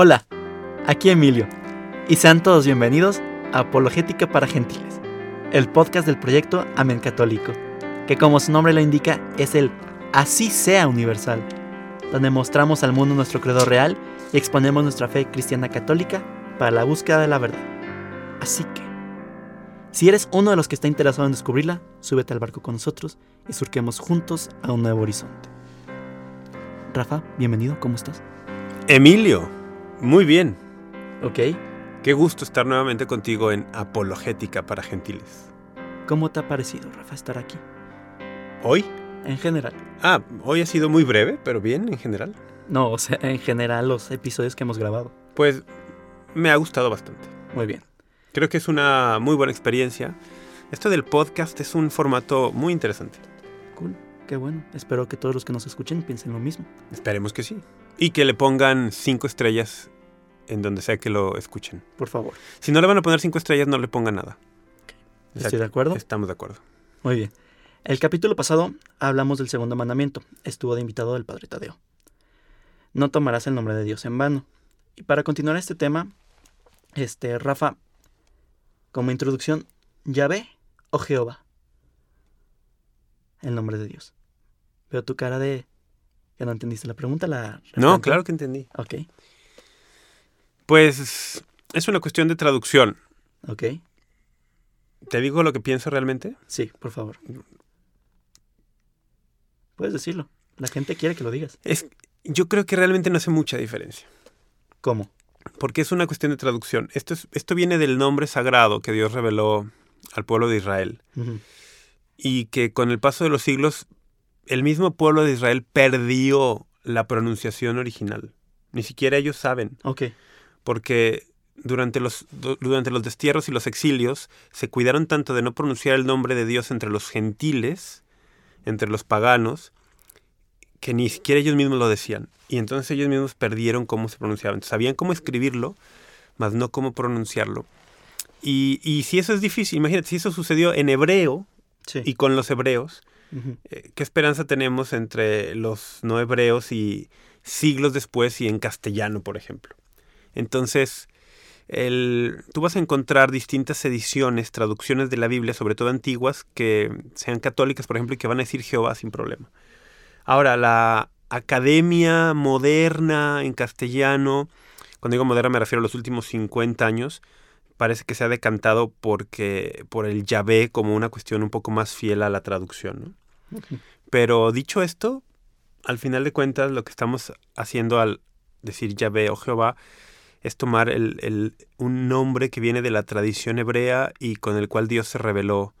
Hola, aquí Emilio, y sean todos bienvenidos a Apologética para Gentiles, el podcast del proyecto Amén Católico, que como su nombre lo indica es el Así sea universal, donde mostramos al mundo nuestro credo real y exponemos nuestra fe cristiana católica para la búsqueda de la verdad. Así que, si eres uno de los que está interesado en descubrirla, súbete al barco con nosotros y surquemos juntos a un nuevo horizonte. Rafa, bienvenido, ¿cómo estás? Emilio, muy bien. Ok, Qué gusto estar nuevamente contigo en Apologética para Gentiles. ¿cómo te ha parecido, Rafa, estar aquí? ¿Hoy? En general. Ah, hoy ha sido muy breve, pero bien en general. No, o sea, en general los episodios que hemos grabado. Pues me ha gustado bastante. Muy bien. Creo que es una muy buena experiencia. Esto del podcast es un formato muy interesante. Cool. Qué bueno. Espero que todos los que nos escuchen piensen lo mismo. Esperemos que sí. Y que le pongan cinco estrellas en donde sea que lo escuchen. Por favor. Si no le van a poner cinco estrellas, no le pongan nada. ¿Estoy de acuerdo? Estamos de acuerdo. Muy bien. El capítulo pasado hablamos del segundo mandamiento. Estuvo de invitado el padre Tadeo. No tomarás el nombre de Dios en vano. Y para continuar este tema, este, Rafa, como introducción, Yahvé o Jehová. El nombre de Dios. Veo tu cara de... Ya no entendiste la pregunta, la... No, claro que entendí. Ok, Pues es una cuestión de traducción. ok. ¿Te digo lo que pienso realmente? Sí, por favor. Puedes decirlo. La gente quiere que lo digas. Es, yo creo que realmente no hace mucha diferencia. ¿Cómo? Porque es una cuestión de traducción. Esto, es- esto viene del nombre sagrado que Dios reveló al pueblo de Israel. Y que con el paso de los siglos, el mismo pueblo de Israel perdió la pronunciación original. Ni siquiera ellos saben. Ok, Porque durante los, du- durante los destierros y los exilios se cuidaron tanto de no pronunciar el nombre de Dios entre los gentiles, entre los paganos, que ni siquiera ellos mismos lo decían. Y entonces ellos mismos perdieron cómo se pronunciaba. Entonces, sabían cómo escribirlo, mas no cómo pronunciarlo. Y, y si eso es difícil, imagínate, si eso sucedió en hebreo sí. y con los hebreos, Eh, ¿qué esperanza tenemos entre los no hebreos y siglos después y en castellano, por ejemplo? Entonces, el- tú vas a encontrar distintas ediciones, traducciones de la Biblia, sobre todo antiguas, que sean católicas, por ejemplo, y que van a decir Jehová sin problema. Ahora, la academia moderna en castellano, cuando digo moderna me refiero a los últimos 50 años, parece que se ha decantado porque, por el Yahvé como una cuestión un poco más fiel a la traducción. ¿no? Pero dicho esto, al final de cuentas lo que estamos haciendo al decir Yahvé o Jehová es tomar el- el- un nombre que viene de la tradición hebrea y con el cual Dios se reveló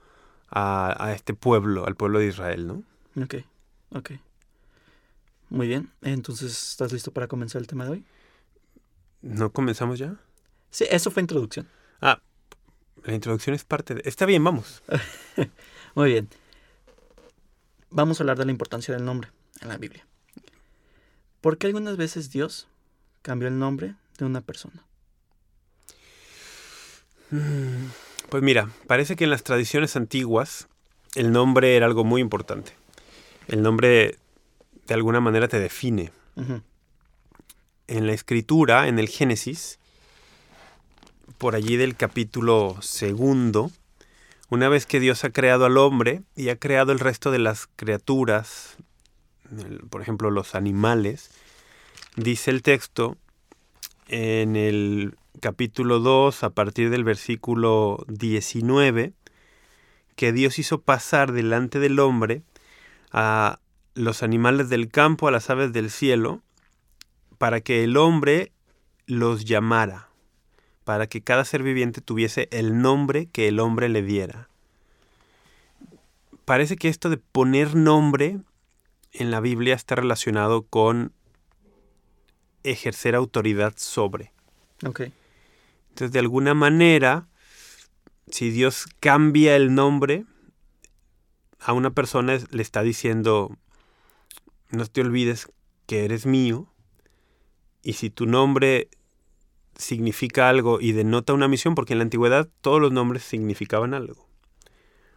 a, a este pueblo, al pueblo de Israel, ¿no? Ok, ok. Muy bien. Entonces, ¿estás listo para comenzar el tema de hoy? ¿No comenzamos ya? Sí, eso fue introducción. Ah, la introducción es parte de... Está bien, vamos. Muy bien. Vamos a hablar de la importancia del nombre en la Biblia. ¿Por qué algunas veces Dios cambió el nombre de una persona? Pues mira, parece que en las tradiciones antiguas el nombre era algo muy importante. El nombre de alguna manera te define. En la escritura, en el Génesis, por allí del capítulo segundo, una vez que Dios ha creado al hombre y ha creado el resto de las criaturas, por ejemplo los animales, dice el texto en el capítulo 2, a partir del versículo 19, que Dios hizo pasar delante del hombre a los animales del campo, a las aves del cielo, para que el hombre los llamara, para que cada ser viviente tuviese el nombre que el hombre le diera. Parece que esto de poner nombre en la Biblia está relacionado con ejercer autoridad sobre. Ok, Entonces, de alguna manera, si Dios cambia el nombre a una persona, le está diciendo, no te olvides que eres mío, y si tu nombre significa algo y denota una misión, porque en la antigüedad todos los nombres significaban algo.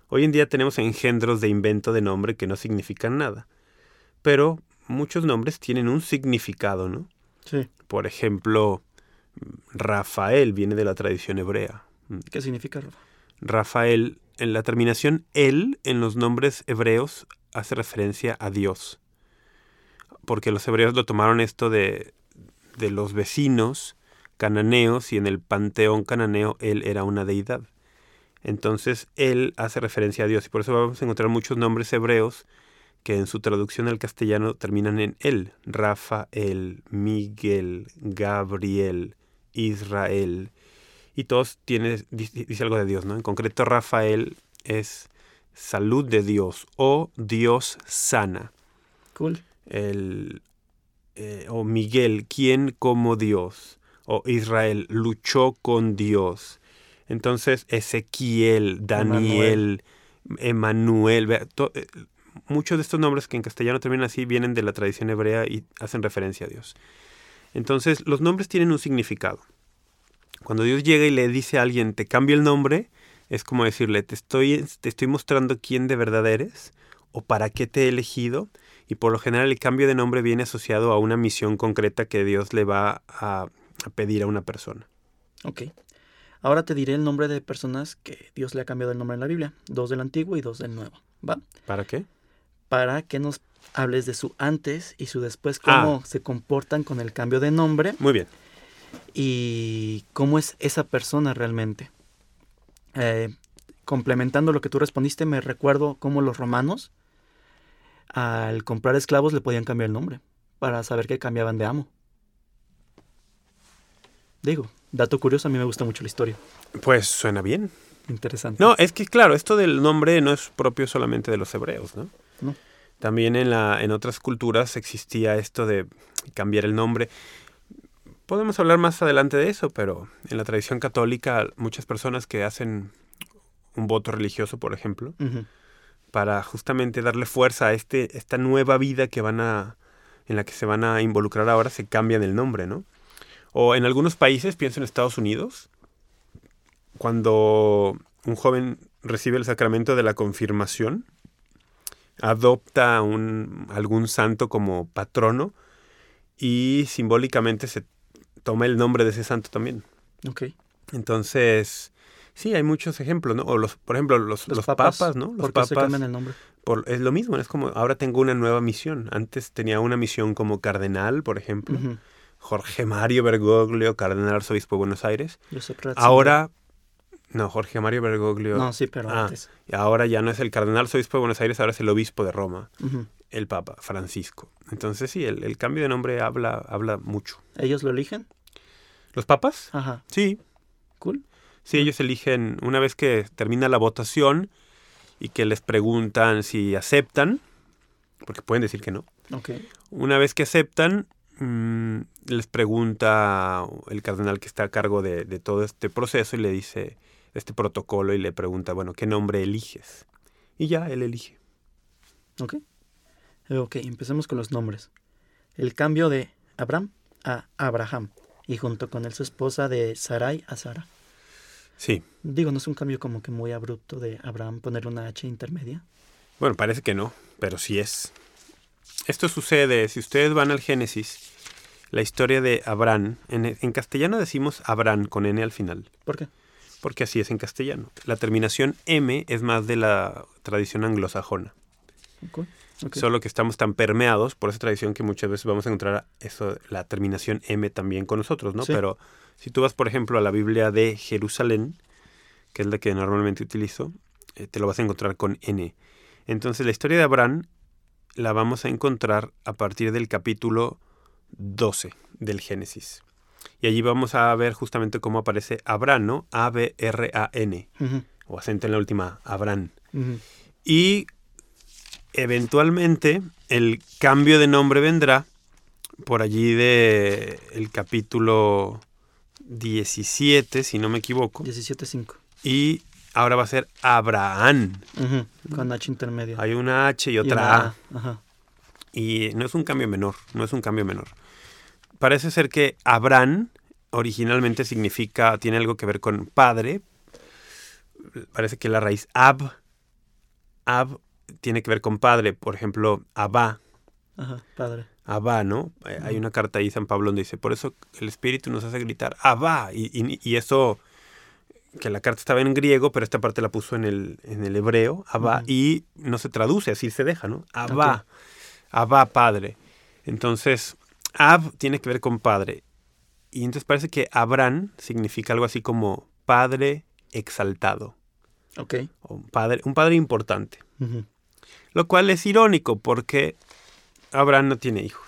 Hoy en día tenemos engendros de invento de nombre que no significan nada, pero muchos nombres tienen un significado, ¿no? Sí. Por ejemplo, Rafael viene de la tradición hebrea. ¿Qué significa Rafa? Rafael, en la terminación el en los nombres hebreos hace referencia a Dios. Porque los hebreos lo tomaron esto de, de los vecinos cananeos y en el panteón cananeo él era una deidad. Entonces él hace referencia a Dios y por eso vamos a encontrar muchos nombres hebreos que en su traducción al castellano terminan en él. Rafael, Miguel, Gabriel, Israel. Y todos tienen, dice algo de Dios, ¿no? En concreto Rafael es salud de Dios o Dios sana. Cool. El, eh, o Miguel, ¿quién como Dios? O Israel luchó con Dios. Entonces Ezequiel, Daniel, Emanuel, eh, muchos de estos nombres que en castellano terminan así vienen de la tradición hebrea y hacen referencia a Dios. Entonces los nombres tienen un significado. Cuando Dios llega y le dice a alguien, te cambio el nombre, es como decirle, te estoy, te estoy mostrando quién de verdad eres o para qué te he elegido. Y por lo general el cambio de nombre viene asociado a una misión concreta que Dios le va a, a pedir a una persona. Ok. Ahora te diré el nombre de personas que Dios le ha cambiado el nombre en la Biblia. Dos del Antiguo y dos del Nuevo. ¿Va? ¿Para qué? Para que nos hables de su antes y su después, cómo Ah. se comportan con el cambio de nombre Muy bien. y cómo es esa persona realmente. Eh, complementando lo que tú respondiste, me recuerdo cómo los romanos al comprar esclavos le podían cambiar el nombre para saber que cambiaban de amo. Digo, dato curioso, a mí me gusta mucho la historia. Pues suena bien. Interesante. No, es que claro, esto del nombre no es propio solamente de los hebreos, ¿no? No. También en, la, en otras culturas existía esto de cambiar el nombre. Podemos hablar más adelante de eso, pero en la tradición católica muchas personas que hacen un voto religioso, por ejemplo, para justamente darle fuerza a este, esta nueva vida que van a, en la que se van a involucrar ahora, se cambian el nombre, ¿no? O en algunos países, pienso en Estados Unidos, cuando un joven recibe el sacramento de la confirmación, adopta un, algún santo como patrono y simbólicamente se toma el nombre de ese santo también. Ok. Entonces, sí, hay muchos ejemplos, ¿no? O los, por ejemplo, los, Los, los papas, papas, ¿no? Los ¿Por qué se papas cambian el nombre? por- es lo mismo, es como ahora tengo una nueva misión. Antes tenía una misión como cardenal, por ejemplo. Jorge Mario Bergoglio, cardenal arzobispo de Buenos Aires. Ahora, no, Jorge Mario Bergoglio. No, sí, pero Ah, antes. y ahora ya no es el cardenal arzobispo de Buenos Aires, ahora es el obispo de Roma, el Papa Francisco. Entonces sí, el, el cambio de nombre habla, habla mucho. ¿Ellos lo eligen? ¿Los papas? Ajá. Sí, Cool. sí, ellos eligen una vez que termina la votación y que les preguntan si aceptan, porque pueden decir que no. Ok. Una vez que aceptan, mm, les pregunta el cardenal que está a cargo de, de todo este proceso y le dice este protocolo y le pregunta, bueno, ¿qué nombre eliges? Y ya, él elige. Ok. Ok, empecemos con los nombres. El cambio de Abraham a Abraham. Y junto con él su esposa de Sarai a Sara. Sí, Digo, no es un cambio como que muy abrupto de Abraham poner una H intermedia. bueno, parece que no, pero sí es. Esto sucede, si ustedes van al Génesis, la historia de Abraham, en, en castellano decimos Abraham con N al final, ¿Por qué? porque así es en castellano. La terminación M es más de la tradición anglosajona. Solo que estamos tan permeados por esa tradición que muchas veces vamos a encontrar eso, la terminación M también con nosotros, ¿no? Sí. Pero si tú vas, por ejemplo, a la Biblia de Jerusalén, que es la que normalmente utilizo, eh, te lo vas a encontrar con N. Entonces la historia de Abraham la vamos a encontrar a partir del capítulo 12 del Génesis. Y allí vamos a ver justamente cómo aparece Abraham, ¿no? A-B-R-A-N, o acento en la última, Abraham. Y eventualmente el cambio de nombre vendrá por allí de el capítulo 17, si no me equivoco. 17.5. Y ahora va a ser Abraham. Ujú, Con H intermedia. Hay una H y Y otra A. Ajá. Y no es un cambio menor, no es un cambio menor. Parece ser que Abraham originalmente significa, tiene algo que ver con padre. Parece que la raíz ab, ab tiene que ver con padre. Por ejemplo, Abba, Ajá, padre. Abba, ¿no? Eh, Hay una carta ahí, San Pablo, donde dice, por eso el Espíritu nos hace gritar, Abba. Y, y, y eso, que la carta estaba en griego, pero esta parte la puso en el, en el hebreo, Abba, y no se traduce, así se deja, ¿no? Abba, Abba, Padre. Entonces, Ab tiene que ver con Padre. Y entonces parece que Abraham significa algo así como Padre exaltado, Ok. o un padre, un padre importante. Lo cual es irónico porque Abraham no tiene hijos.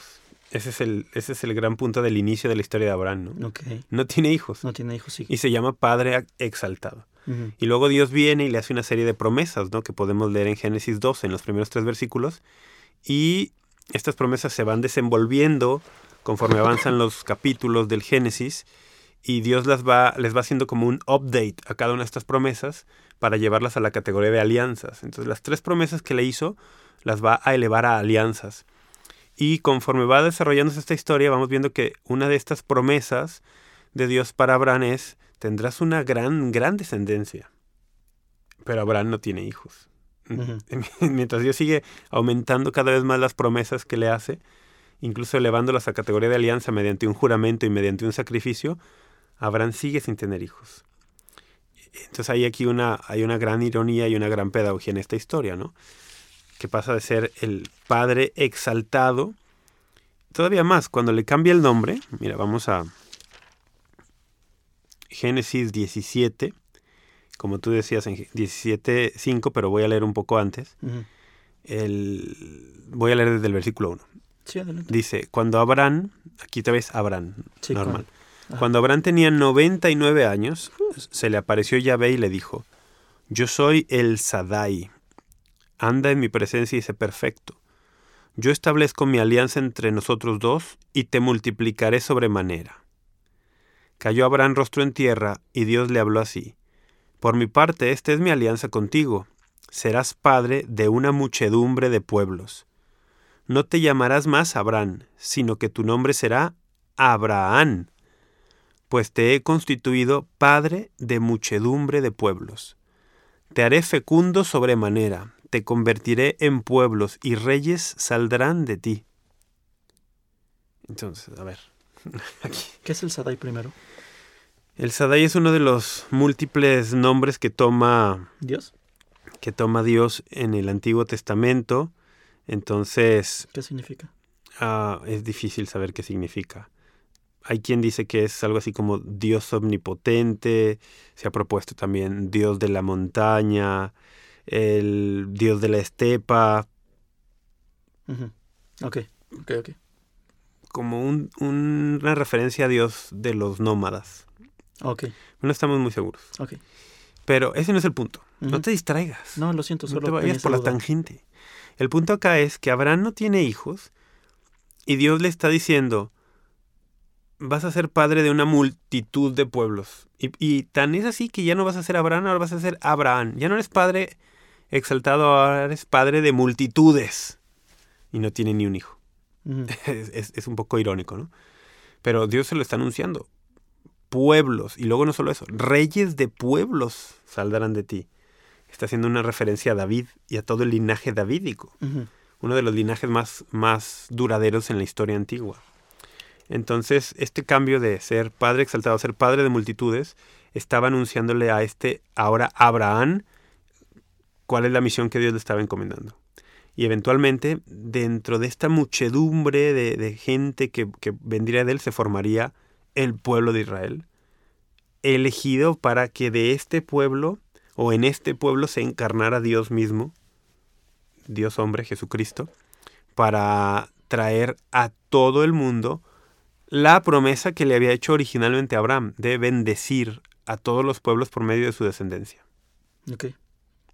Ese es el, ese es el gran punto del inicio de la historia de Abraham, ¿no? Ok. No tiene hijos. No tiene hijos, sí. Y se llama Padre Exaltado. Y luego Dios viene y le hace una serie de promesas, ¿no? Que podemos leer en Génesis 12, en los primeros tres versículos. Y estas promesas se van desenvolviendo conforme avanzan los capítulos del Génesis. Y Dios las va, les va haciendo como un update a cada una de estas promesas para llevarlas a la categoría de alianzas. Entonces las tres promesas que le hizo las va a elevar a alianzas. Y conforme va desarrollándose esta historia, vamos viendo que una de estas promesas de Dios para Abraham es, tendrás una gran, gran descendencia. Pero Abraham no tiene hijos. Mientras Dios sigue aumentando cada vez más las promesas que le hace, incluso elevándolas a categoría de alianza mediante un juramento y mediante un sacrificio, Abraham sigue sin tener hijos. Entonces hay aquí una, hay una gran ironía y una gran pedagogía en esta historia, ¿no? Que pasa de ser el padre exaltado, todavía más, cuando le cambia el nombre, mira, vamos a Génesis 17, como tú decías en 17.5, pero voy a leer un poco antes. El, voy a leer desde el versículo 1. Sí, adelante. Dice, cuando Abraham, aquí te ves Abraham, Sí, normal. Cuando Abraham tenía 99 años, se le apareció Yahvé y le dijo, yo soy el Sadai, anda en mi presencia y sé perfecto. Yo establezco mi alianza entre nosotros dos y te multiplicaré sobremanera. Cayó Abraham rostro en tierra y Dios le habló así, por mi parte esta es mi alianza contigo, serás padre de una muchedumbre de pueblos. No te llamarás más Abraham, sino que tu nombre será Abraham, pues te he constituido padre de muchedumbre de pueblos. Te haré fecundo sobremanera, te convertiré en pueblos y reyes saldrán de ti. Entonces, a ver. ¿Qué es el Sadai primero? El Sadai es uno de los múltiples nombres que toma ¿Dios? que toma Dios en el Antiguo Testamento. Entonces, ¿Qué significa? ah, es difícil saber qué significa. Hay quien dice que es algo así como Dios omnipotente, se ha propuesto también Dios de la montaña, el Dios de la estepa, Ujú. Ok, ok, ok. como un- una referencia a Dios de los nómadas. Ok, No estamos muy seguros. ok. Pero ese no es el punto. No te distraigas. No, lo siento, No solo te tenía vayas por la tangente. El punto acá es que Abraham no tiene hijos y Dios le está diciendo, vas a ser padre de una multitud de pueblos. Y, y tan es así que ya no vas a ser Abraham, ahora vas a ser Abraham. Ya no eres padre exaltado, ahora eres padre de multitudes. Y no tiene ni un hijo. Ujú. Es, es- es un poco irónico, ¿no? Pero Dios se lo está anunciando. Pueblos, y luego no solo eso, reyes de pueblos saldrán de ti. Está haciendo una referencia a David y a todo el linaje davídico, uno de los linajes más, más duraderos en la historia antigua. Entonces, este cambio de ser padre exaltado a ser padre de multitudes estaba anunciándole a este ahora Abraham cuál es la misión que Dios le estaba encomendando. Y eventualmente, dentro de esta muchedumbre de, de gente que, que vendría de él, se formaría el pueblo de Israel, elegido para que de este pueblo, o en este pueblo, se encarnara Dios mismo, Dios hombre, Jesucristo, para traer a todo el mundo la promesa que le había hecho originalmente a Abraham, de bendecir a todos los pueblos por medio de su descendencia. Ok.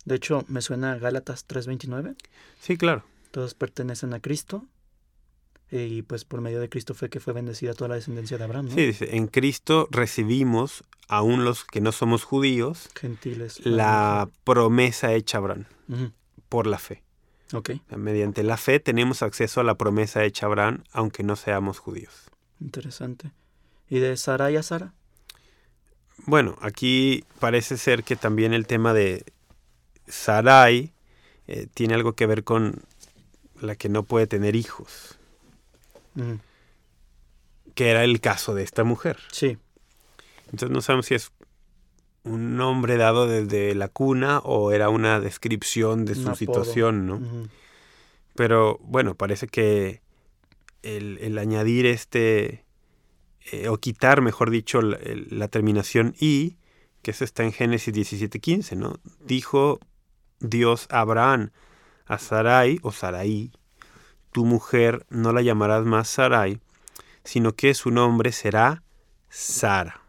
De hecho, me suena a Gálatas 3.29. Sí, claro. Todos pertenecen a Cristo. Y pues por medio de Cristo fue que fue bendecida toda la descendencia de Abraham, ¿no? Sí, dice, en Cristo recibimos, aún los que no somos judíos, Gentiles. la promesa hecha a Abraham por la fe. Ok, O sea, Mediante la fe tenemos acceso a la promesa hecha a Abraham, aunque no seamos judíos. interesante. ¿Y de Sarai a Sara? Bueno, aquí parece ser que también el tema de Sarai eh, tiene algo que ver con la que no puede tener hijos. Que era el caso de esta mujer. Sí. Entonces no sabemos si es un nombre dado desde la cuna o era una descripción de su situación, ¿no? Pero bueno, parece que el, el añadir este, eh, o quitar, mejor dicho, la terminación y, que eso está en Génesis 17:15, ¿no? Dijo Dios a Abraham, a Sarai o Sarai, tu mujer no la llamarás más Sarai, sino que su nombre será Sara.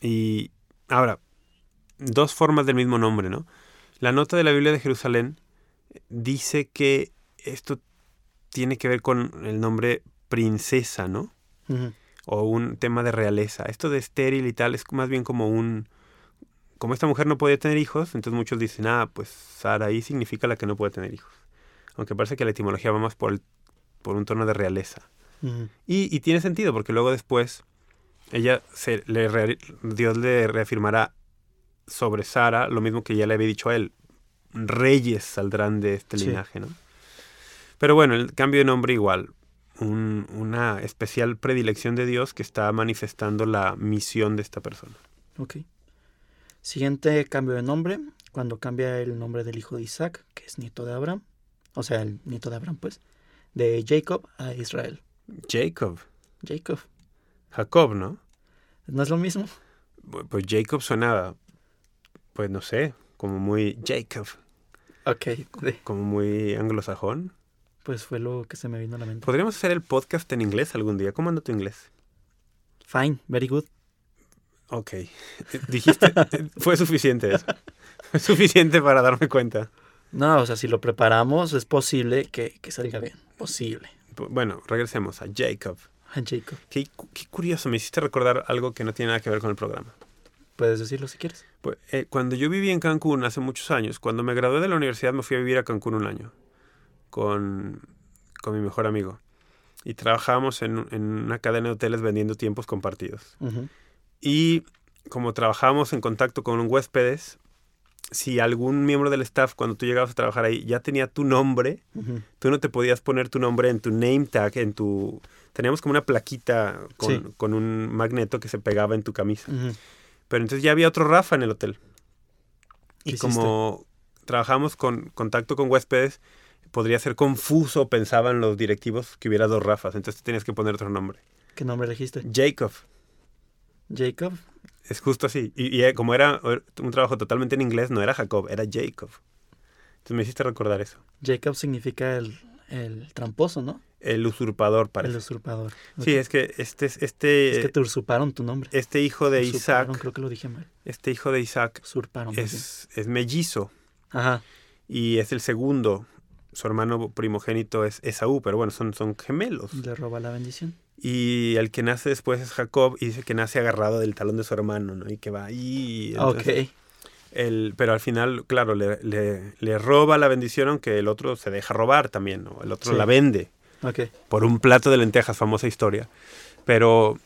Y ahora, dos formas del mismo nombre, ¿no? La nota de la Biblia de Jerusalén dice que esto tiene que ver con el nombre princesa, ¿no? O un tema de realeza. Esto de estéril y tal es más bien como un... Como esta mujer no podía tener hijos, entonces muchos dicen, ah, pues Saraí significa la que no puede tener hijos. Aunque parece que la etimología va más por, el- por un tono de realeza. Y, y tiene sentido, porque luego después ella se, le re- Dios le reafirmará sobre Sara lo mismo que ya le había dicho a él. Reyes saldrán de este Sí. linaje, ¿no? Pero bueno, el cambio de nombre igual. un- una especial predilección de Dios que está manifestando la misión de esta persona. Ok. Siguiente cambio de nombre, cuando cambia el nombre del hijo de Isaac, que es nieto de Abraham, o sea, el nieto de Abraham, pues, de Jacob a Israel. Jacob. Jacob, Jacob, ¿no? ¿no es lo mismo? Pues Jacob suena, pues no sé, como muy Jacob, Ok, de- como muy anglosajón. pues fue lo que se me vino a la mente. Podríamos hacer el podcast en inglés algún día. ¿Cómo anda tu inglés? Fine, very good. Ok. Dijiste, fue suficiente eso. Fue suficiente para darme cuenta. No, o sea, si lo preparamos, es posible que, que salga bien. Posible. Bu- Bueno, regresemos a Jacob. Ah, Jacob, Qué, cu- qué curioso, me hiciste recordar algo que no tiene nada que ver con el programa. puedes decirlo si quieres. Pues, eh, cuando yo viví en Cancún hace muchos años, cuando me gradué de la universidad me fui a vivir a Cancún un año con, con mi mejor amigo. Y trabajábamos en, en una cadena de hoteles vendiendo tiempos compartidos. Y como trabajábamos en contacto con huéspedes, si algún miembro del staff cuando tú llegabas a trabajar ahí ya tenía tu nombre, tú no te podías poner tu nombre en tu name tag, en tu... Teníamos como una plaquita con, Sí. con un magneto que se pegaba en tu camisa. Pero entonces ya había otro Rafa en el hotel. ¿Qué Y hiciste? como trabajamos con contacto con huéspedes, podría ser confuso, pensaban los directivos, que hubiera dos Rafas. Entonces tenías que poner otro nombre. ¿Qué nombre elegiste? Jacob. Jacob. Es justo así. Y, y, eh, como era un trabajo totalmente en inglés, no era Jacob, era Jacob. Entonces me hiciste recordar eso. Jacob significa el, el tramposo, ¿no? El usurpador, El parece. usurpador. Sí, Ok. es que este, este, Es que te usurparon tu nombre. este hijo de Usurparon, Isaac, Creo que lo dije mal. este hijo de Isaac Usurparon. es, es mellizo Ajá. y es el segundo. Su hermano primogénito es Esaú, pero bueno, son, son gemelos. Le roba la bendición. Y el que nace después es Jacob y dice que nace agarrado del talón de su hermano, ¿no? Y que va ahí. entonces, ok. el- pero al final, claro, le, le- le roba la bendición, aunque el otro se deja robar también, ¿no? El otro Sí. la vende Ok. por un plato de lentejas, famosa historia. Pero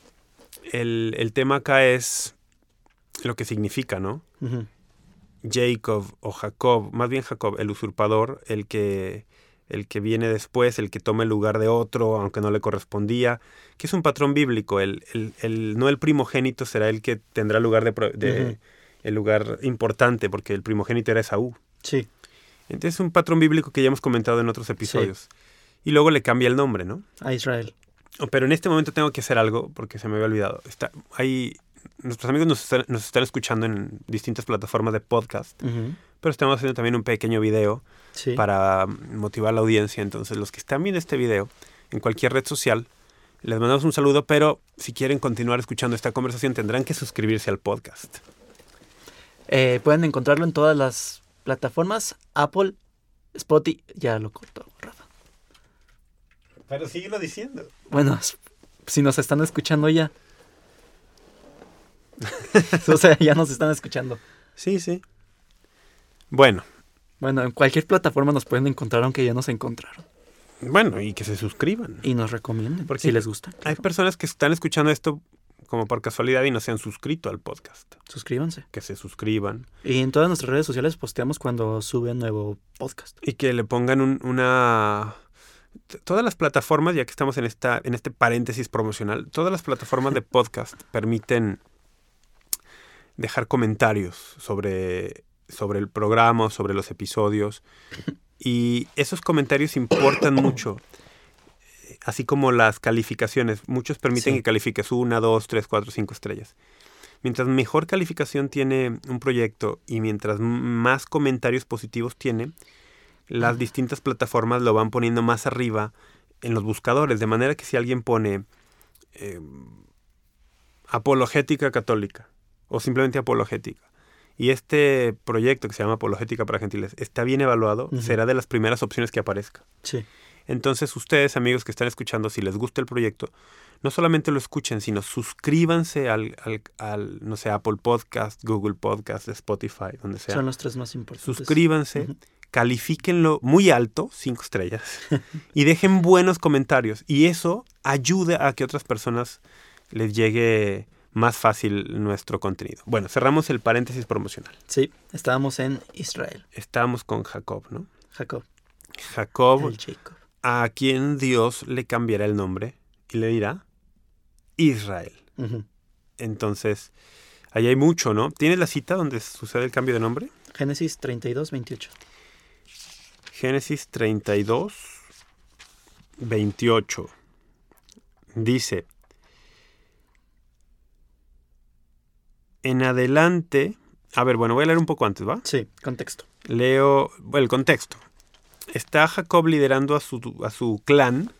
el, el tema acá es lo que significa, ¿no? Jacob o Jacob, más bien Jacob, el usurpador, el que, el que viene después, el que toma el lugar de otro, aunque no le correspondía, que es un patrón bíblico. El, el- el- no el primogénito será el que tendrá lugar de, el lugar importante, porque el primogénito era Esaú. Sí. Entonces es un patrón bíblico que ya hemos comentado en otros episodios. Y luego le cambia el nombre, ¿no? A Israel. Pero en este momento tengo que hacer algo porque se me había olvidado. Está, hay, nuestros amigos nos están, nos están escuchando en distintas plataformas de podcast, pero estamos haciendo también un pequeño video Sí. para motivar a la audiencia. Entonces, los que están viendo este video en cualquier red social, les mandamos un saludo, pero si quieren continuar escuchando esta conversación, tendrán que suscribirse al podcast. Eh, pueden encontrarlo en todas las plataformas. Apple, Spotify. Ya lo cortó, Rafa. Pero síguelo diciendo. Bueno, si nos están escuchando ya. o sea, ya nos están escuchando. Sí, sí. Bueno, Bueno, en cualquier plataforma nos pueden encontrar, aunque ya nos encontraron. bueno, y que se suscriban. Y nos recomienden, Porque si les gusta. Hay personas que están escuchando esto como por casualidad y no se han suscrito al podcast. Suscríbanse. Que se suscriban Y en todas nuestras redes sociales posteamos cuando sube un nuevo podcast. y que le pongan un- una Todas las plataformas, ya que estamos en, esta, en este paréntesis promocional, todas las plataformas de podcast permiten dejar comentarios sobre, sobre el programa, sobre los episodios. Y esos comentarios importan mucho. Así como las calificaciones. Muchos permiten Sí. que califiques una, dos, tres, cuatro, cinco estrellas. Mientras mejor calificación tiene un proyecto y mientras más comentarios positivos tiene, las distintas plataformas lo van poniendo más arriba en los buscadores. De manera que si alguien pone eh, apologética católica o simplemente apologética y este proyecto que se llama Apologética para Gentiles está bien evaluado, será de las primeras opciones que aparezca. Sí. Entonces ustedes, amigos que están escuchando, si les gusta el proyecto, no solamente lo escuchen, sino suscríbanse al, al, al, no sé, Apple Podcast, Google Podcast, Spotify, donde sea. Son los tres más importantes. Suscríbanse, Ujú. califíquenlo muy alto, cinco estrellas, y dejen buenos comentarios. Y eso ayuda a que otras personas les llegue más fácil nuestro contenido. Bueno, cerramos el paréntesis promocional. Sí, estábamos en Israel. Estábamos con Jacob, ¿no? Jacob. Jacob, El Jacob. a quien Dios le cambiará el nombre y le dirá Israel. Entonces, ahí hay mucho, ¿no? ¿Tienes la cita donde sucede el cambio de nombre? Génesis 32, 28. Génesis 32, 28. Dice, en adelante, a ver, bueno, voy a leer un poco antes, ¿va? Sí, contexto. Leo bueno, el contexto. Está Jacob liderando a su, a su clan,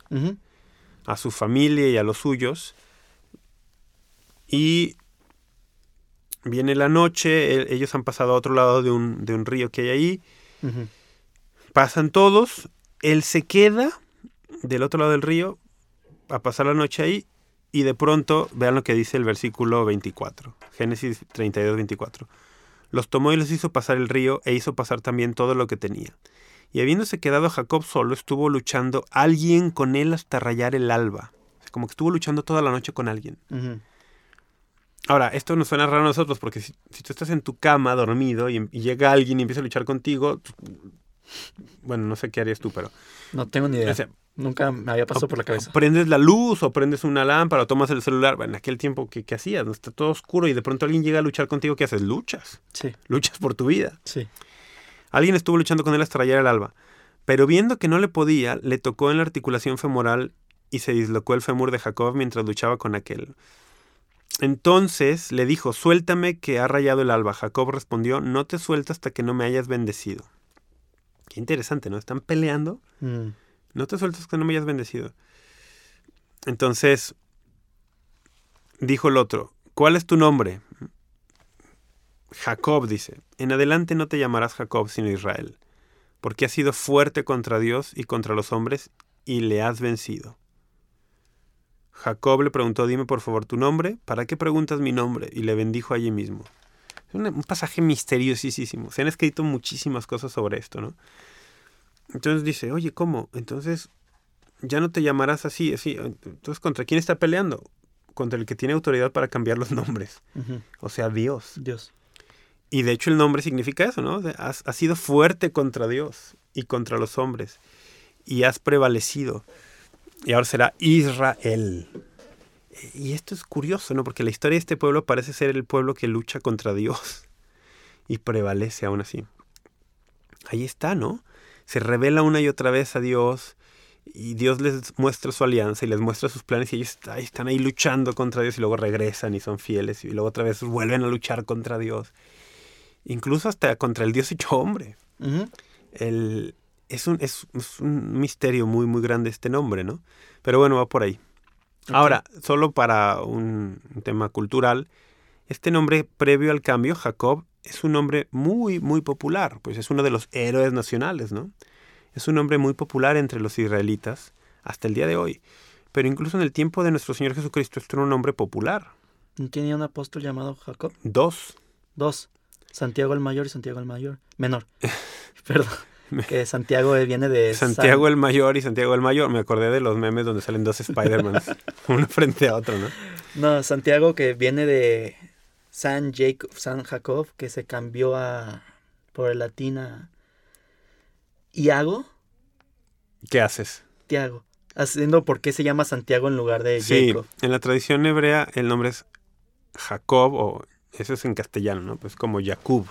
a su familia y a los suyos. Y viene la noche, ellos han pasado a otro lado de un, de un río que hay ahí. Pasan todos, él se queda del otro lado del río a pasar la noche ahí y de pronto vean lo que dice el versículo 24, Génesis 32, 24. Los tomó y los hizo pasar el río e hizo pasar también todo lo que tenía. Y habiéndose quedado Jacob solo, estuvo luchando alguien con él hasta rayar el alba. O sea, como que estuvo luchando toda la noche con alguien. Ahora, esto nos suena raro a nosotros porque si, si tú estás en tu cama dormido y, y llega alguien y empieza a luchar contigo, bueno, no sé qué harías tú, pero... No tengo ni idea. o sea, Nunca me había pasado por la cabeza. prendes la luz o prendes una lámpara o tomas el celular. Bueno, en aquel tiempo, ¿qué, qué hacías? No está todo oscuro y de pronto alguien llega a luchar contigo. ¿Qué haces? Luchas. Sí, Luchas por tu vida. sí. Alguien estuvo luchando con él hasta rayar el alba. Pero viendo que no le podía, le tocó en la articulación femoral y se dislocó el fémur de Jacob mientras luchaba con aquel. Entonces le dijo, suéltame que ha rayado el alba. Jacob respondió, no te suelto hasta que no me hayas bendecido. Qué interesante, ¿no? Están peleando Mm. No te sueltes que no me hayas bendecido. Entonces, dijo el otro, ¿cuál es tu nombre? Jacob dice, en adelante no te llamarás Jacob sino Israel, porque has sido fuerte contra Dios y contra los hombres y le has vencido. Jacob le preguntó, dime por favor tu nombre, ¿para qué preguntas mi nombre? Y le bendijo allí mismo. Es un, un pasaje misteriosísimo. Se han escrito muchísimas cosas sobre esto, ¿no? Entonces dice, oye, ¿cómo? Entonces ya no te llamarás así, así. Entonces, ¿contra quién está peleando? Contra el que tiene autoridad para cambiar los nombres. O sea, Dios. Dios. Y de hecho el nombre significa eso, ¿no? Has, has sido fuerte contra Dios y contra los hombres. Y has prevalecido. Y ahora será Israel. Y esto es curioso, ¿no? Porque la historia de este pueblo parece ser el pueblo que lucha contra Dios. Y prevalece aún así. Ahí está, ¿no? Se revela una y otra vez a Dios. Y Dios les muestra su alianza y les muestra sus planes. Y ellos ahí están ahí luchando contra Dios y luego regresan y son fieles. Y luego otra vez vuelven a luchar contra Dios incluso hasta contra el Dios hecho hombre. El, es, un, es, es un misterio muy, muy grande este nombre, ¿no? Pero bueno, va por ahí. Ahora, solo para un tema cultural, este nombre previo al cambio, Jacob, es un nombre muy, muy popular, pues es uno de los héroes nacionales, ¿no? Es un nombre muy popular entre los israelitas hasta el día de hoy. Pero incluso en el tiempo de nuestro Señor Jesucristo, esto era un nombre popular. ¿No tenía un apóstol llamado Jacob? Dos. Dos. Santiago el mayor y Santiago el mayor. Menor. Perdón. Que Santiago viene de Santiago San- el Mayor y Santiago el Mayor. Me acordé de los memes donde salen dos Spider-Mans, uno frente a otro, ¿no? No, Santiago que viene de San Jacob, San Jacob, que se cambió a por el latín a Iago. ¿Qué haces? Santiago. Haciendo por qué se llama Santiago en lugar de Sí, Jacob. en la tradición hebrea el nombre es Jacob, o eso es en castellano, ¿no? Pues como Jacob.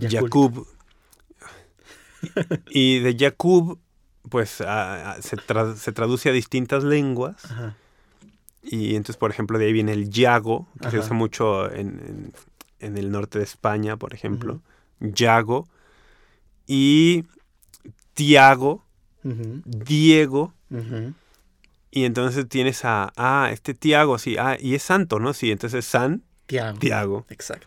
Jacob. Y de Jacob, pues a- a- se, tra- se traduce a distintas lenguas. Ajá. Y entonces, por ejemplo, de ahí viene el Yago, que se usa mucho en, en- en el norte de España, por ejemplo. Yago. Y Tiago, Diego. Y entonces tienes a, ah, este Tiago, sí, ah, y es santo, ¿no? Sí, entonces San Tiago. Tiago. Exacto.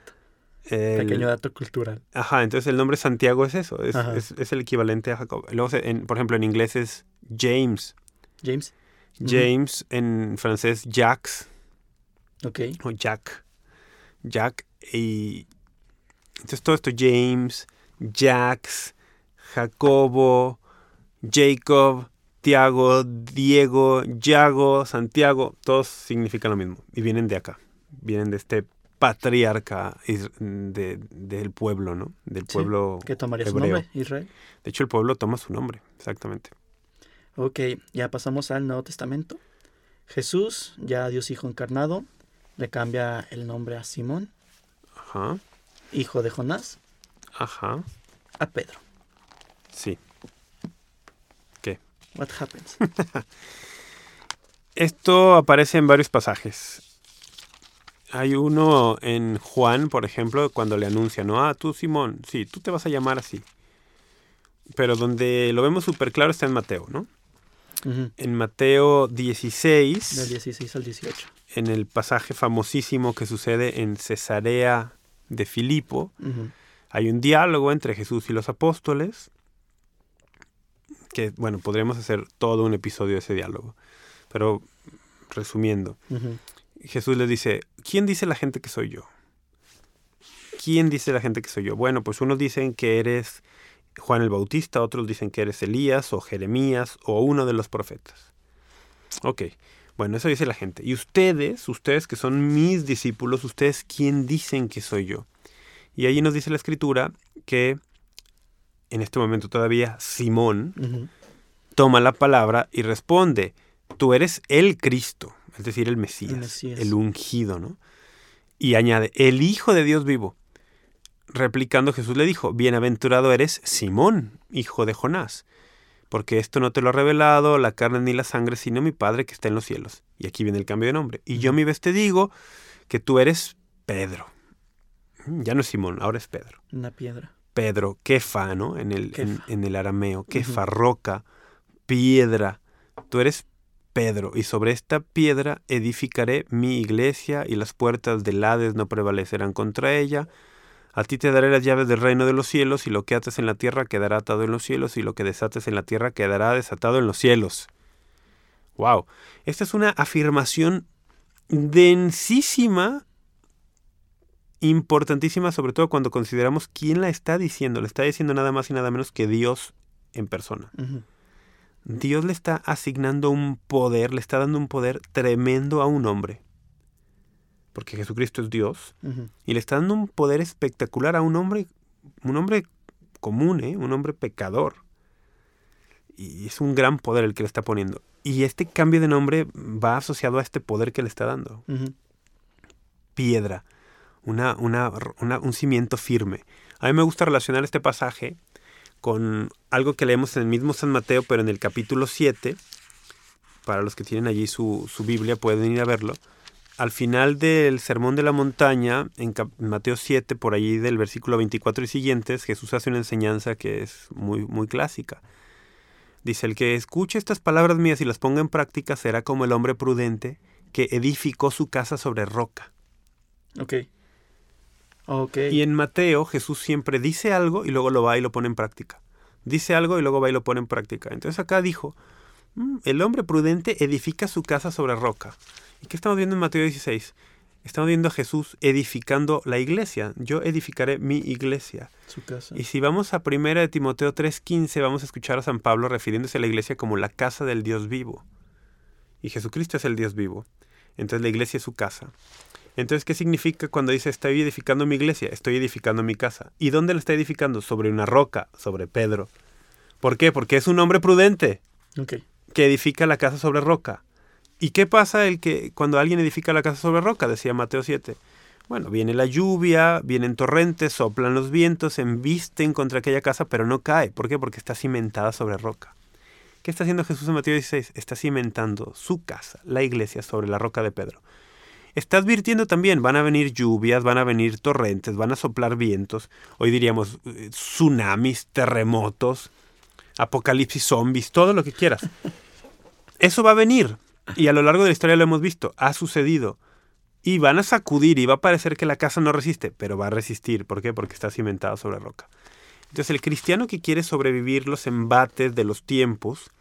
El- Pequeño dato cultural. Ajá, entonces el nombre Santiago es eso, es, es- es el equivalente a Jacob. Luego, en- por ejemplo, en inglés es James. James. James, en francés Jacques Ok. o Jack. Jack. Y entonces todo esto, James, Jacques, Jacobo, Jacob, Tiago, Diego, Yago, Santiago, todos significan lo mismo y vienen de acá, vienen de este patriarca de- del pueblo, ¿no? Del Sí, pueblo ¿Qué tomaría su nombre? Israel. De hecho, el pueblo toma su nombre, exactamente. Ok, ya pasamos al Nuevo Testamento. Jesús, ya Dios Hijo encarnado, le cambia el nombre a Simón, Ajá, hijo de Jonás, ajá, a Pedro. sí. ¿Qué? What happens? Esto aparece en varios pasajes. Hay uno en Juan, por ejemplo, cuando le anuncia, ¿no? Ah, tú Simón, sí, tú te vas a llamar así. Pero donde lo vemos súper claro está en Mateo, ¿no? En Mateo Del 16, 16 al 18. en el pasaje famosísimo que sucede en Cesarea de Filipo, hay un diálogo entre Jesús y los apóstoles, que, bueno, podríamos hacer todo un episodio de ese diálogo. Pero, resumiendo. Jesús les dice, ¿quién dice la gente que soy yo? ¿Quién dice la gente que soy yo? Bueno, pues unos dicen que eres Juan el Bautista, otros dicen que eres Elías o Jeremías o uno de los profetas. Ok, bueno, eso dice la gente. Y ustedes, ustedes que son mis discípulos, ustedes, ¿quién dicen que soy yo? Y allí nos dice la escritura que en este momento todavía Simón toma la palabra y responde, tú eres el Cristo, es decir, el Mesías, El el, Mesías. ungido, ¿no? Y añade, el Hijo de Dios vivo. Replicando Jesús le dijo, bienaventurado eres Simón, hijo de Jonás, porque esto no te lo ha revelado la carne ni la sangre, sino mi Padre que está en los cielos. Y aquí viene el cambio de nombre. Y yo mi vez te digo que tú eres Pedro. Mm, Ya no es Simón, ahora es Pedro. Una piedra. Pedro, kefa, ¿no? En el, en, el arameo, kefa, roca, piedra. Tú eres Pedro, y sobre esta piedra edificaré mi iglesia, y las puertas del Hades no prevalecerán contra ella. A ti te daré las llaves del reino de los cielos, y lo que ates en la tierra quedará atado en los cielos, y lo que desates en la tierra quedará desatado en los cielos. Wow. Esta es una afirmación densísima importantísima, sobre todo cuando consideramos quién la está diciendo. Le está diciendo nada más y nada menos que Dios en persona. Dios le está asignando un poder, le está dando un poder tremendo a un hombre. Porque Jesucristo es Dios. Y le está dando un poder espectacular a un hombre, un hombre común, ¿eh? un hombre pecador. Y es un gran poder el que le está poniendo. Y este cambio de nombre va asociado a este poder que le está dando piedra, una, una, una- un cimiento firme. A mí me gusta relacionar este pasaje con algo que leemos en el mismo San Mateo, pero en el capítulo 7. Para los que tienen allí su, su Biblia, pueden ir a verlo. Al final del Sermón de la Montaña, en Mateo 7, por allí del versículo 24 y siguientes, Jesús hace una enseñanza que es muy, muy clásica. Dice, el que escuche estas palabras mías y las ponga en práctica será como el hombre prudente que edificó su casa sobre roca. Ok. Ok. Y en Mateo Jesús siempre dice algo y luego lo va y lo pone en práctica. Dice algo y luego va y lo pone en práctica. Entonces acá dijo, "Mm, el hombre prudente edifica su casa sobre roca. ¿Y qué estamos viendo en Mateo 16? Estamos viendo a Jesús edificando la iglesia. Yo edificaré mi iglesia. Su casa. Y si vamos a 1 de Timoteo 3:15, vamos a escuchar a San Pablo refiriéndose a la iglesia como la casa del Dios vivo. Y Jesucristo es el Dios vivo. Entonces la iglesia es su casa. Entonces, ¿qué significa cuando dice estoy edificando mi iglesia? Estoy edificando mi casa. ¿Y dónde la está edificando? Sobre una roca, sobre Pedro. ¿Por qué? Porque es un hombre prudente. Ok. Que edifica la casa sobre roca. ¿Y qué pasa el que cuando alguien edifica la casa sobre roca? Decía Mateo 7. Bueno, viene la lluvia, vienen torrentes, soplan los vientos, embisten contra aquella casa, pero no cae. ¿Por qué? Porque está cimentada sobre roca. ¿Qué está haciendo Jesús en Mateo 16? Está cimentando su casa, la iglesia, sobre la roca de Pedro. Está advirtiendo también, van a venir lluvias, van a venir torrentes, van a soplar vientos, hoy diríamos eh, tsunamis, terremotos, apocalipsis zombies, todo lo que quieras. Eso va a venir. Y a lo largo de la historia lo hemos visto, ha sucedido. Y van a sacudir y va a parecer que la casa no resiste, pero va a resistir. ¿Por qué? Porque está cimentada sobre roca. Entonces el cristiano que quiere sobrevivir los embates de los tiempos,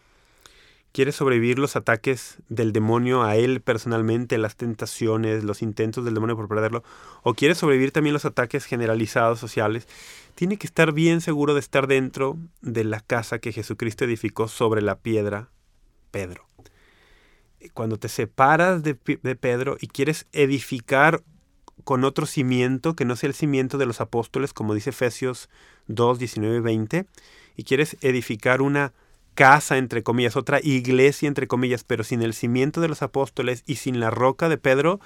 quiere sobrevivir los ataques del demonio a él personalmente, las tentaciones, los intentos del demonio por perderlo, o quiere sobrevivir también los ataques generalizados sociales, tiene que estar bien seguro de estar dentro de la casa que Jesucristo edificó sobre la piedra Pedro cuando te separas de, Pedro y quieres edificar con otro cimiento que no sea el cimiento de los apóstoles, como dice Efesios 2, 19 y 20, y quieres edificar una casa, entre comillas, otra iglesia, entre comillas, pero sin el cimiento de los apóstoles y sin la roca de Pedro,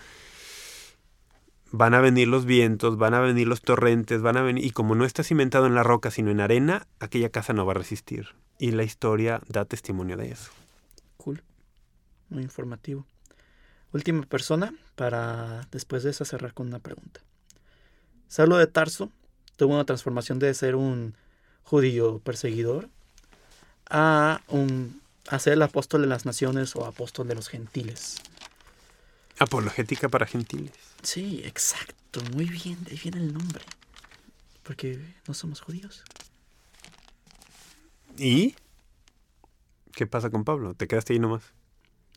van a venir los vientos, van a venir los torrentes, van a venir, y como no está cimentado en la roca, sino en arena, aquella casa no va a resistir. Y la historia da testimonio de eso muy informativo. Última persona para después de esa cerrar con una pregunta. Saulo de Tarso tuvo una transformación de ser un judío perseguidor a, un, a ser el apóstol de las naciones o apóstol de los gentiles. Apologética para gentiles. Sí, exacto, muy bien, ahí viene el nombre. Porque no somos judíos. ¿Y? ¿Qué pasa con Pablo? ¿Te quedaste ahí nomás?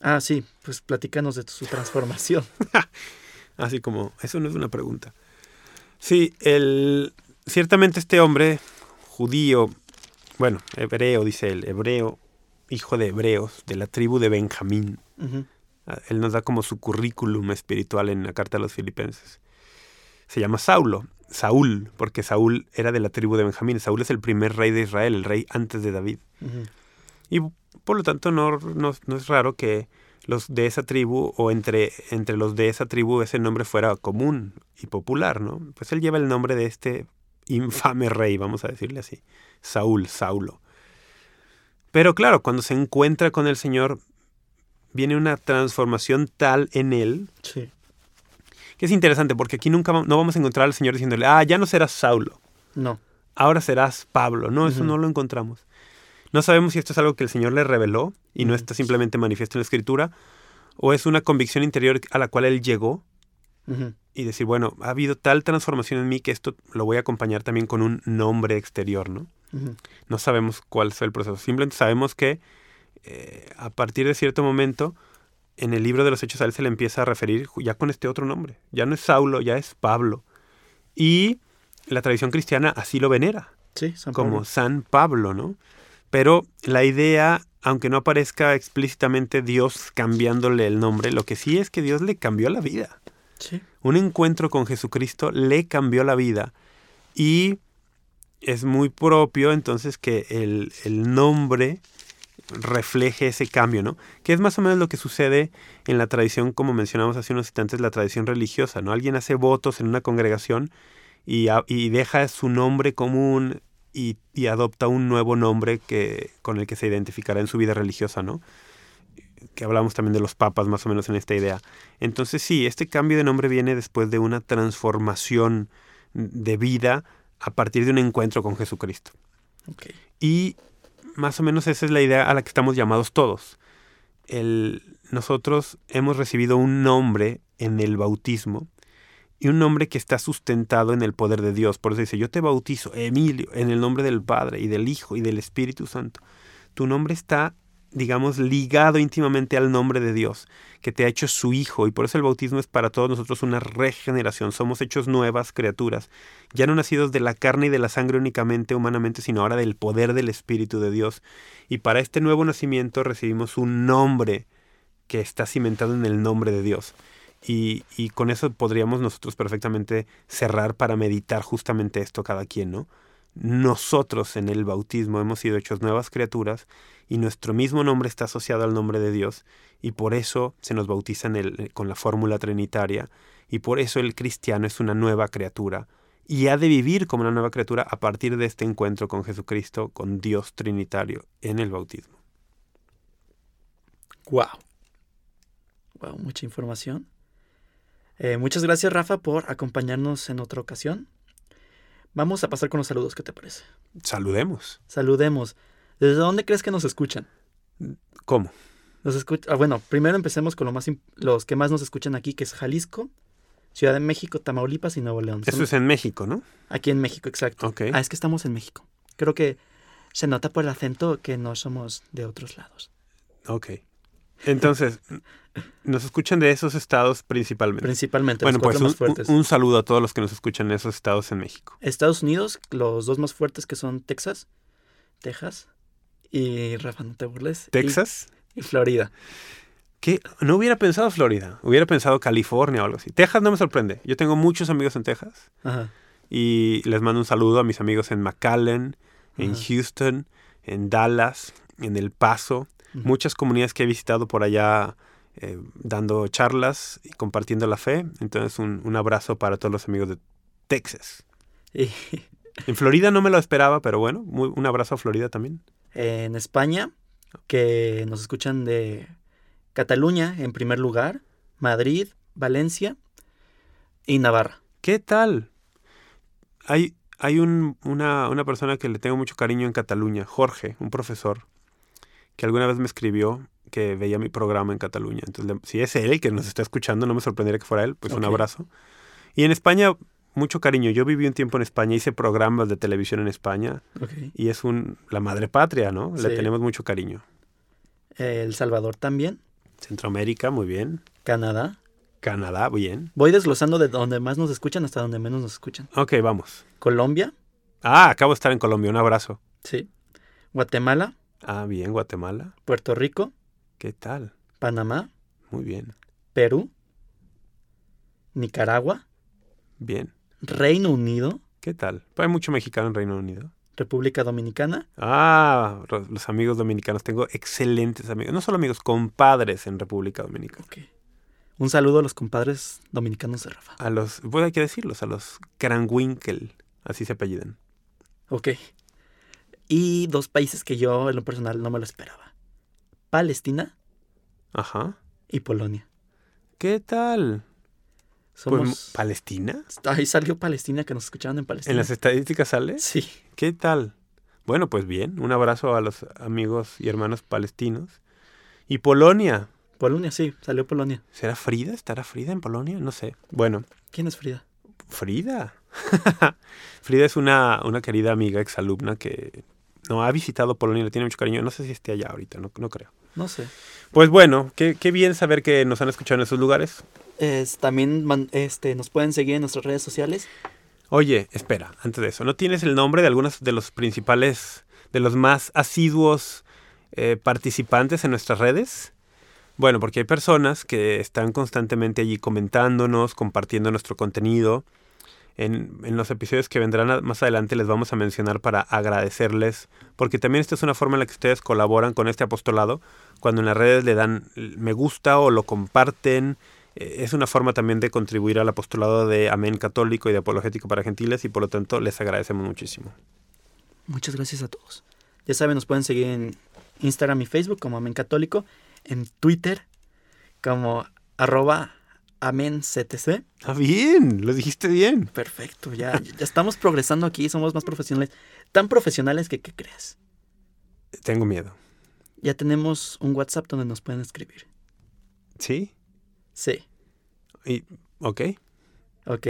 Ah, sí, pues platícanos de su transformación. Así como, eso no es una pregunta. Sí, el, ciertamente este hombre judío, bueno, hebreo, dice él, hebreo, hijo de hebreos, de la tribu de Benjamín. Ah, él nos da como su currículum espiritual en la carta a los filipenses. Se llama Saulo, Saúl, porque Saúl era de la tribu de Benjamín. Saúl es el primer rey de Israel, el rey antes de David. Y por lo tanto, no, no, es raro que los de esa tribu o entre, entre los de esa tribu ese nombre fuera común y popular, ¿no? Pues él lleva el nombre de este infame rey, vamos a decirle así, Saúl, Saulo. Pero claro, cuando se encuentra con el Señor, viene una transformación tal en él sí. que es interesante, porque aquí nunca no vamos a encontrar al Señor diciéndole, ah, ya no serás Saulo. No. Ahora serás Pablo. No, eso no lo encontramos. No sabemos si esto es algo que el Señor le reveló y no está simplemente manifiesto en la Escritura, o es una convicción interior a la cual él llegó y decir, bueno, ha habido tal transformación en mí que esto lo voy a acompañar también con un nombre exterior, ¿no? No sabemos cuál es el proceso, simplemente sabemos que eh, a partir de cierto momento, en el libro de los Hechos a él se le empieza a referir ya con este otro nombre. Ya no es Saulo, ya es Pablo. Y la tradición cristiana así lo venera. Sí, como San Pablo, ¿no? Pero la idea, aunque no aparezca explícitamente Dios cambiándole el nombre, lo que sí es que Dios le cambió la vida. Sí. Un encuentro con Jesucristo le cambió la vida. Y es muy propio entonces que el, el nombre refleje ese cambio, ¿no? Que es más o menos lo que sucede en la tradición, como mencionamos hace unos instantes, la tradición religiosa, ¿no? Alguien hace votos en una congregación y, y deja su nombre común y, adopta un nuevo nombre que, con el que se identificará en su vida religiosa, ¿no? Que hablamos también de los papas más o menos en esta idea. Entonces sí, este cambio de nombre viene después de una transformación de vida a partir de un encuentro con Jesucristo. Y más o menos esa es la idea a la que estamos llamados todos. El, nosotros hemos recibido un nombre en el bautismo y un nombre que está sustentado en el poder de Dios. Por eso dice, yo te bautizo, Emilio, en el nombre del Padre y del Hijo y del Espíritu Santo. Tu nombre está, digamos, ligado íntimamente al nombre de Dios, que te ha hecho su Hijo, y por eso el bautismo es para todos nosotros una regeneración. Somos hechos nuevas criaturas, ya no nacidos de la carne y de la sangre únicamente humanamente, sino ahora del poder del Espíritu de Dios. Y para este nuevo nacimiento recibimos un nombre que está cimentado en el nombre de Dios. Y, y, con eso podríamos nosotros perfectamente cerrar para meditar justamente esto cada quien, ¿no? nosotros en el bautismo hemos sido hechos nuevas criaturas y nuestro mismo nombre está asociado al nombre de Dios y por eso se nos bautiza en el, con la fórmula trinitaria y por eso el cristiano es una nueva criatura y ha de vivir como una nueva criatura a partir de este encuentro con Jesucristo, con Dios Trinitario en el bautismo. Wow. Wow, mucha información. Eh, muchas gracias, Rafa, por acompañarnos en otra ocasión. Vamos a pasar con los saludos, ¿qué te parece? Saludemos. Saludemos. ¿Desde dónde crees que nos escuchan? ¿Cómo? Nos escucha, ah, bueno, primero empecemos con lo más los que más nos escuchan aquí, que es Jalisco, Ciudad de México, Tamaulipas y Nuevo León. Eso es en México, ¿no? Aquí en México, exacto. Ah, es que estamos en México. Creo que se nota por el acento que no somos de otros lados. Ok. Entonces, nos escuchan de esos estados principalmente. Principalmente, bueno, los pues un, más fuertes. un- un saludo a todos los que nos escuchan en esos estados en México. Estados Unidos, los dos más fuertes que son Texas, Texas y Rafa, no te burles. y- Texas, Y, Florida. que no hubiera pensado Florida, hubiera pensado California o algo así. Texas no me sorprende. Yo tengo muchos amigos en Texas Ajá. y les mando un saludo a mis amigos en McAllen, en Ajá. Houston, en Dallas, en El Paso, Muchas comunidades que he visitado por allá eh, dando charlas y compartiendo la fe. Entonces un, un abrazo para todos los amigos de Texas. Y En Florida no me lo esperaba, pero bueno, muy- un abrazo a Florida también. en España, que nos escuchan de Cataluña en primer lugar, Madrid, Valencia y Navarra. ¿Qué tal? Hay, hay un- una, una persona que le tengo mucho cariño en Cataluña, Jorge, un profesor, que alguna vez me escribió que veía mi programa en Cataluña. Entonces, le- si es él que nos está escuchando, no me sorprendería que fuera él, pues un abrazo. Y en España, mucho cariño. Yo viví un tiempo en España, hice programas de televisión en España y es un, la madre patria, ¿no? Le tenemos mucho cariño. El Salvador también, Centroamérica, muy bien. Canadá. Canadá, bien. Voy desglosando de donde más nos escuchan hasta donde menos nos escuchan. Ok, vamos. Colombia, Ah, acabo de estar en Colombia, un abrazo. sí. Guatemala, Ah, bien, Guatemala. Puerto Rico, ¿Qué tal? Panamá, Muy bien. Perú, Nicaragua, Bien. Reino Unido, ¿Qué tal? Hay mucho mexicano en Reino Unido. República Dominicana, Ah, los amigos dominicanos. Tengo excelentes amigos. No solo amigos, compadres en República Dominicana. ok. Un saludo a los compadres dominicanos de Rafa. A los, pues hay que decirlos, a los Kranwinkel. Así se apellidan. Ok. Y dos países que yo en lo personal no me lo esperaba. Palestina Ajá. y Polonia. ¿Qué tal? Somos... Pues, ¿Palestina? Ahí salió Palestina, que nos escuchaban en Palestina. ¿En las estadísticas sale? Sí. ¿Qué tal? Bueno, pues bien. Un abrazo a los amigos y hermanos palestinos. Y Polonia. Polonia, sí, salió Polonia. ¿Será Frida? ¿Estará Frida en Polonia? No sé. Bueno, ¿Quién es Frida? Frida. Frida es una, una querida amiga, exalumna que no ha visitado Polonia, le tiene mucho cariño. No sé si esté allá ahorita, no, no creo. No sé. Pues bueno, qué, qué bien saber que nos han escuchado en esos lugares. Es- también man- este, nos pueden seguir en nuestras redes sociales. Oye, espera, antes de eso, ¿no tienes el nombre de algunos de los principales, de los más asiduos eh, participantes en nuestras redes? Bueno, porque hay personas que están constantemente allí comentándonos, compartiendo nuestro contenido. En, los episodios que vendrán más adelante les vamos a mencionar para agradecerles, porque también esta es una forma en la que ustedes colaboran con este apostolado, cuando en las redes le dan me gusta o lo comparten. Eh, Es una forma también de contribuir al apostolado de Amén Católico y de Apologético para Gentiles y por lo tanto les agradecemos muchísimo. Muchas gracias a todos. Ya saben, nos pueden seguir en Instagram y Facebook como Amén Católico, en Twitter como arroba AménCTC. Ah, bien, lo dijiste bien. Perfecto, ya, ya estamos progresando aquí, somos más profesionales. Tan profesionales que, ¿qué crees? Tengo miedo. Ya tenemos un WhatsApp donde nos pueden escribir. ¿Sí? Sí, Y, ok. ok.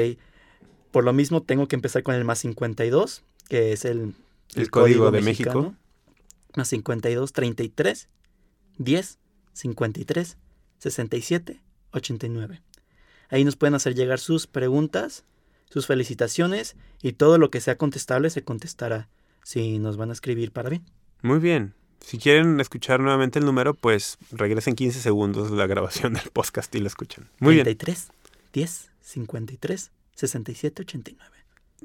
Por lo mismo tengo que empezar con el más 52, que es el, El código de México. Más 52, 33, 10, 53, 67, 89. Ahí nos pueden hacer llegar sus preguntas, sus felicitaciones y todo lo que sea contestable se contestará si nos van a escribir para bien. Muy bien. Si quieren escuchar nuevamente el número, pues regresen 15 segundos de la grabación del podcast y lo escuchan. Muy bien. 33, 10, 53, 67, 89.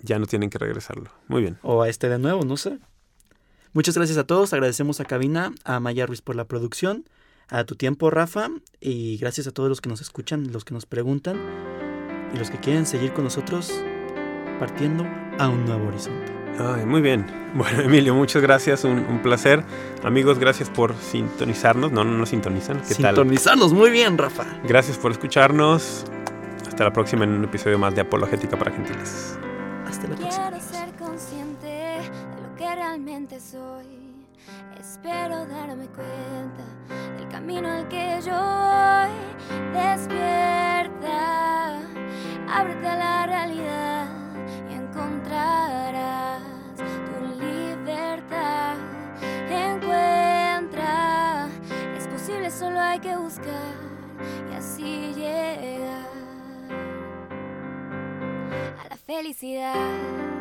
ya no tienen que regresarlo. Muy bien. O a este de nuevo, no sé. Muchas gracias a todos. Agradecemos a Cabina, a Maya Ruiz por la producción, a tu tiempo, Rafa, y gracias a todos los que nos escuchan, los que nos preguntan y los que quieren seguir con nosotros partiendo a un nuevo horizonte. Ay, muy bien. Bueno, Emilio, muchas gracias, un, un placer. Amigos, gracias por sintonizarnos. No, no nos sintonizan. ¿Qué tal? Sintonizarnos muy bien, Rafa. Gracias por escucharnos. Hasta la próxima en un episodio más de Apologética para Gentiles. Hasta la próxima. Quiero ser consciente de lo que realmente soy. Espero darme cuenta del camino al que yo voy. Despierta, ábrete a la realidad y encontrarás tu libertad. Encuentra, es posible, solo hay que buscar y así llegar a la felicidad.